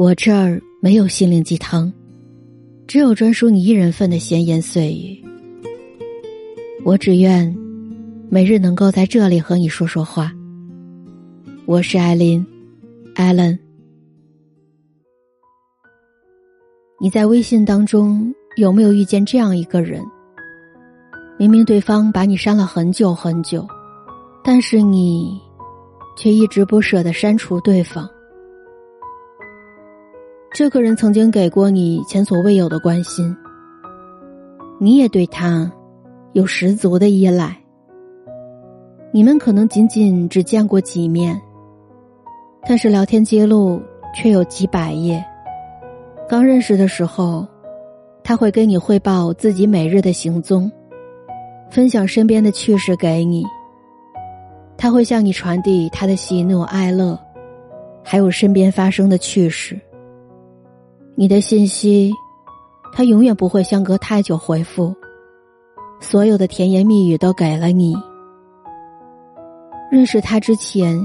我这儿没有心灵鸡汤，只有专属你一人份的闲言碎语。我只愿每日能够在这里和你说说话。我是艾琳，艾伦。你在微信当中有没有遇见这样一个人？明明对方把你删了很久很久，但是你却一直不舍得删除对方。这个人曾经给过你前所未有的关心，你也对他有十足的依赖。你们可能仅仅只见过几面，但是聊天记录却有几百页。刚认识的时候，他会跟你汇报自己每日的行踪，分享身边的趣事给你。他会向你传递他的喜怒哀乐，还有身边发生的趣事。你的信息，他永远不会相隔太久回复。所有的甜言蜜语都给了你。认识他之前，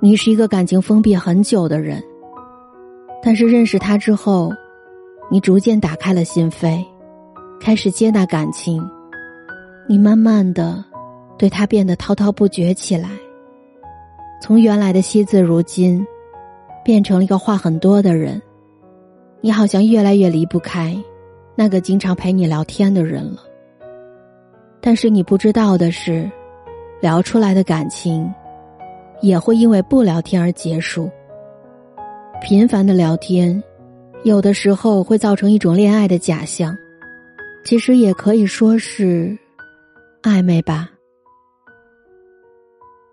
你是一个感情封闭很久的人。但是认识他之后，你逐渐打开了心扉，开始接纳感情。你慢慢的对他变得滔滔不绝起来。从原来的惜字如金，变成了一个话很多的人。你好像越来越离不开那个经常陪你聊天的人了。但是你不知道的是，聊出来的感情也会因为不聊天而结束。频繁的聊天，有的时候会造成一种恋爱的假象，其实也可以说是暧昧吧。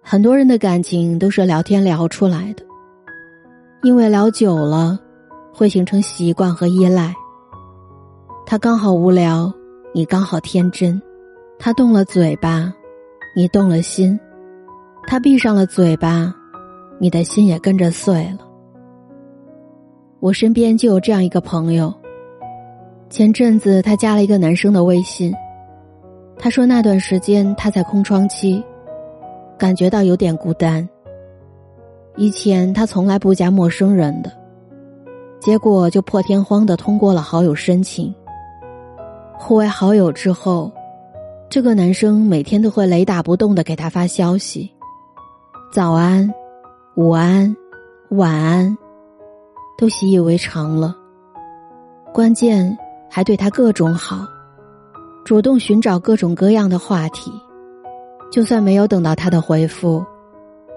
很多人的感情都是聊天聊出来的，因为聊久了。会形成习惯和依赖。他刚好无聊，你刚好天真；他动了嘴巴，你动了心；他闭上了嘴巴，你的心也跟着碎了。我身边就有这样一个朋友。前阵子他加了一个男生的微信，他说那段时间他在空窗期，感觉到有点孤单。以前他从来不加陌生人的。结果就破天荒的通过了好友申请。互为好友之后，这个男生每天都会雷打不动的给他发消息，早安、午安、晚安，都习以为常了。关键还对他各种好，主动寻找各种各样的话题，就算没有等到他的回复，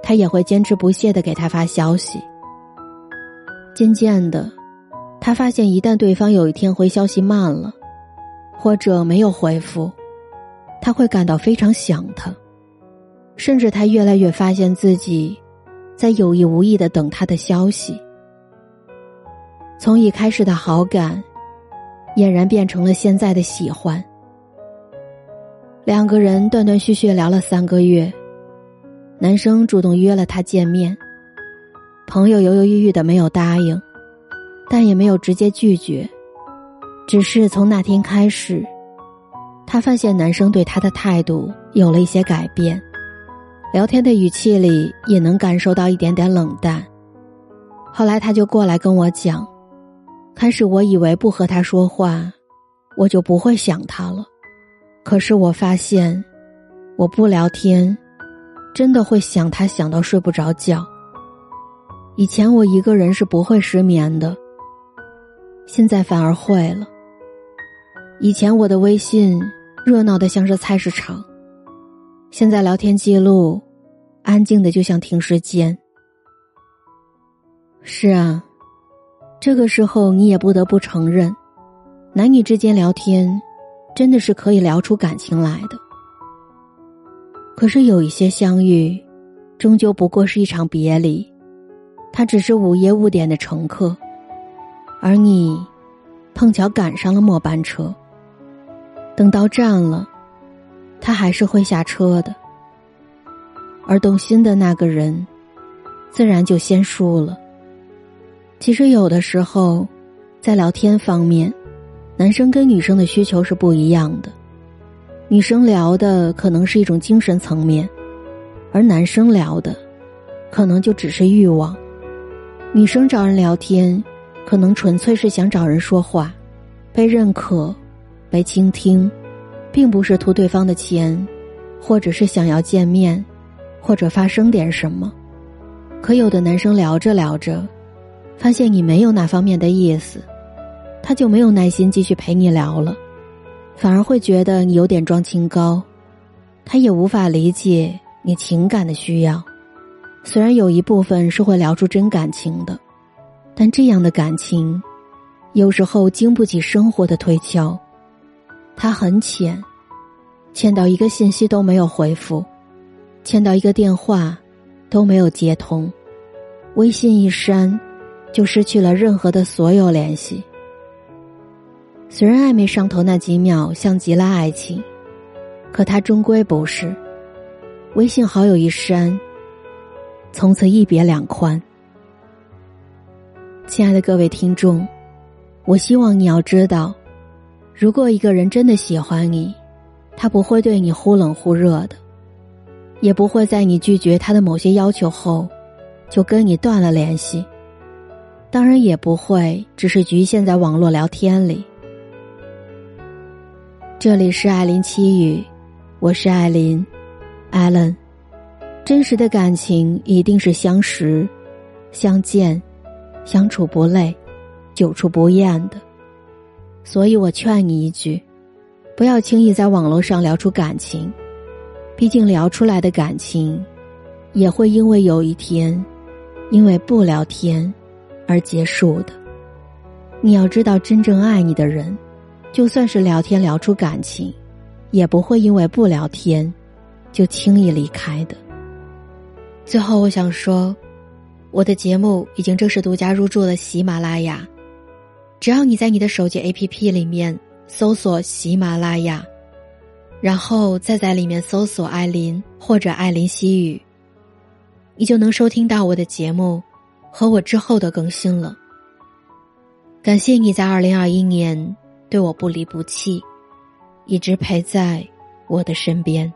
他也会坚持不懈的给他发消息。渐渐的，他发现一旦对方有一天回消息慢了，或者没有回复，他会感到非常想他，甚至他越来越发现自己在有意无意的等他的消息。从一开始的好感，俨然变成了现在的喜欢。两个人断断续续聊了三个月，男生主动约了他见面。朋友犹犹豫豫的没有答应，但也没有直接拒绝，只是从那天开始，他发现男生对他的态度有了一些改变，聊天的语气里也能感受到一点点冷淡。后来他就过来跟我讲，开始我以为不和他说话，我就不会想他了，可是我发现，我不聊天，真的会想他想到睡不着觉。以前我一个人是不会失眠的，现在反而会了。以前我的微信热闹的像是菜市场，现在聊天记录安静的就像停尸间。是啊，这个时候你也不得不承认，男女之间聊天真的是可以聊出感情来的。可是有一些相遇，终究不过是一场别离。他只是午夜误点的乘客，而你碰巧赶上了末班车。等到站了，他还是会下车的。而动心的那个人，自然就先输了。其实有的时候，在聊天方面，男生跟女生的需求是不一样的。女生聊的可能是一种精神层面，而男生聊的，可能就只是欲望。女生找人聊天，可能纯粹是想找人说话，被认可，被倾听，并不是图对方的钱，或者是想要见面，或者发生点什么。可有的男生聊着聊着，发现你没有那方面的意思，他就没有耐心继续陪你聊了，反而会觉得你有点装清高，他也无法理解你情感的需要。虽然有一部分是会聊出真感情的，但这样的感情，有时候经不起生活的推敲。它很浅，浅到一个信息都没有回复，浅到一个电话都没有接通，微信一删，就失去了任何的所有联系。虽然暧昧上头那几秒像极了爱情，可它终归不是。微信好友一删。从此一别两宽。亲爱的各位听众，我希望你要知道，如果一个人真的喜欢你，他不会对你忽冷忽热的，也不会在你拒绝他的某些要求后，就跟你断了联系。当然，也不会只是局限在网络聊天里。这里是艾琳七语，我是艾琳，艾伦。真实的感情一定是相识、相见、相处不累、久处不厌的。所以我劝你一句：不要轻易在网络上聊出感情，毕竟聊出来的感情，也会因为有一天，因为不聊天而结束的。你要知道，真正爱你的人，就算是聊天聊出感情，也不会因为不聊天，就轻易离开的。最后，我想说，我的节目已经正式独家入驻了喜马拉雅。只要你在你的手机 APP 里面搜索喜马拉雅，然后再在里面搜索艾琳或者艾琳西语，你就能收听到我的节目和我之后的更新了。感谢你在二零二一年对我不离不弃，一直陪在我的身边。